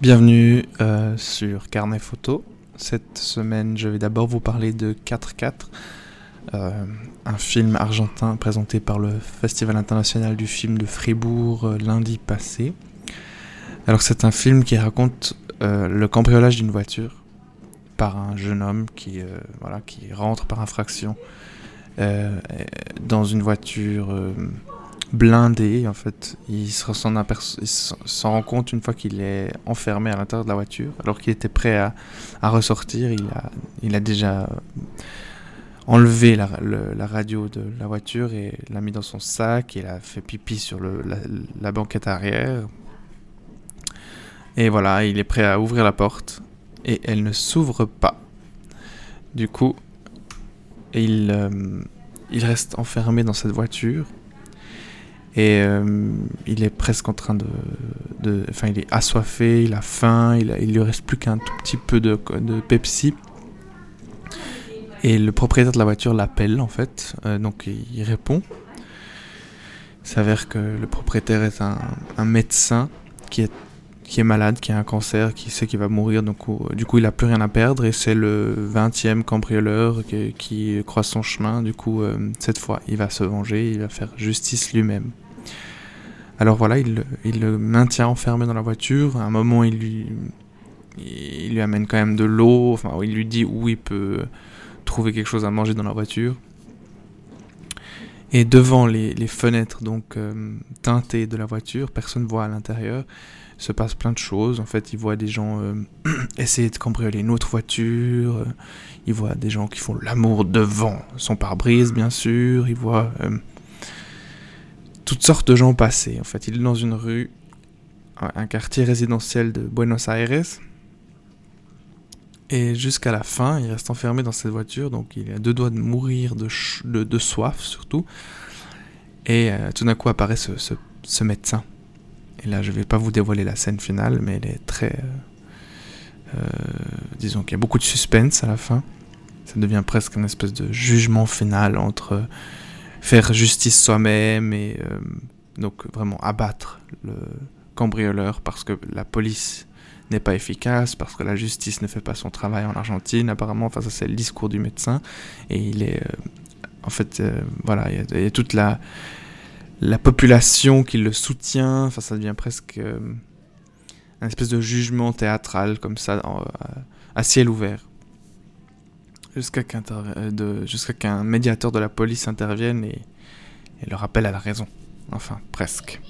Bienvenue euh, sur Carnet Photo. Cette semaine, je vais d'abord vous parler de 4-4, euh, un film argentin présenté par le Festival international du film de Fribourg euh, lundi passé. Alors c'est un film qui raconte le cambriolage d'une voiture par un jeune homme qui, qui rentre par infraction dans une voiture blindé en fait. Il s'en rend compte une fois qu'il est enfermé à l'intérieur de la voiture, alors qu'il était prêt à, ressortir. Il a déjà enlevé la, radio de la voiture et l'a mis dans son sac. Il a fait pipi sur la, banquette arrière. Et voilà, il est prêt à ouvrir la porte et elle ne s'ouvre pas. Du coup, il, euh, il reste enfermé dans cette voiture et euh, il est presque en train de, Enfin, il est assoiffé, il a faim, il, il lui reste plus qu'un tout petit peu de, de, Pepsi. Et le propriétaire de la voiture l'appelle en fait, euh, donc il, répond. Il s'avère que le propriétaire est un, un, médecin qui est, qui est malade, qui a un cancer, qui sait qu'il va mourir, donc du coup il n'a plus rien à perdre. Et c'est le 20e cambrioleur qui, qui, croise son chemin. Du coup, euh, cette fois, il va se venger, il va faire justice lui-même. Alors voilà, il, le maintient enfermé dans la voiture. À un moment, il lui, il lui amène quand même de l'eau. Enfin, il lui dit où il peut trouver quelque chose à manger dans la voiture. Et devant les, fenêtres donc euh, teintées de la voiture, personne ne voit à l'intérieur. Se passe plein de choses. En fait, il voit des gens euh, essayer de cambrioler une autre voiture. Euh, il voit des gens qui font l'amour devant son pare-brise, bien sûr. Il voit toutes sortes de gens passaient. En fait, il est dans une rue, un quartier résidentiel de Buenos Aires. Et jusqu'à la fin, il reste enfermé dans cette voiture, donc il a deux doigts de mourir de, de, soif surtout. Et euh, tout d'un coup apparaît ce, ce, médecin. Et là, je ne vais pas vous dévoiler la scène finale, mais elle est très... Euh, euh, disons qu'il y a beaucoup de suspense à la fin. Ça devient presque une espèce de jugement final entre faire justice soi-même et donc vraiment abattre le cambrioleur parce que la police n'est pas efficace, parce que la justice ne fait pas son travail en Argentine, apparemment, enfin ça c'est le discours du médecin, et il est, euh, en fait, euh, voilà, il y, a toute la, la population qui le soutient, enfin ça devient presque un espèce de jugement théâtral comme ça, à ciel ouvert jusqu'à qu'un médiateur de la police intervienne et, le rappelle à la raison. Enfin, presque.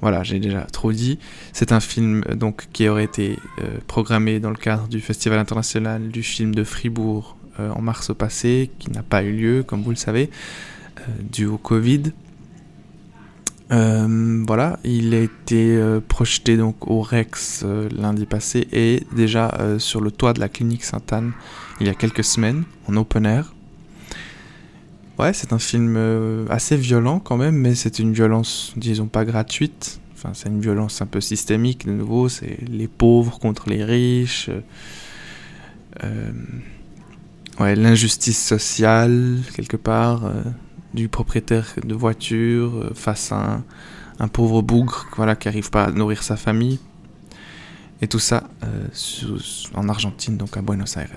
Voilà, j'ai déjà trop dit. C'est un film donc qui aurait été euh, programmé dans le cadre du Festival international du film de Fribourg euh, en mars passé, qui n'a pas eu lieu, comme vous le savez, euh, dû au Covid. voilà, il a été projeté donc au Rex lundi passé et déjà sur le toit de la clinique Sainte-Anne il y a quelques semaines, en open air. Ouais, c'est un film euh, assez violent quand même, mais c'est une violence, disons, pas gratuite. Enfin, c'est une violence un peu systémique, de nouveau. C'est les pauvres contre les riches. Euh, ouais, l'injustice sociale, quelque part, euh, du propriétaire de voiture face à un, un, pauvre bougre voilà, qui n'arrive pas à nourrir sa famille. Et tout ça en Argentine, donc à Buenos Aires.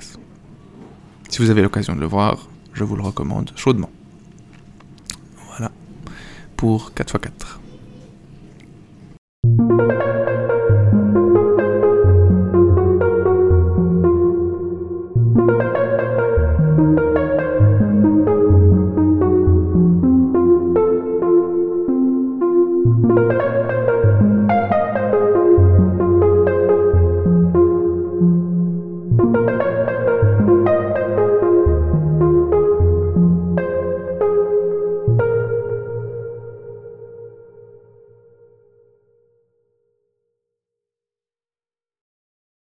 Si vous avez l'occasion de le voir, je vous le recommande chaudement. Voilà pour 4x4.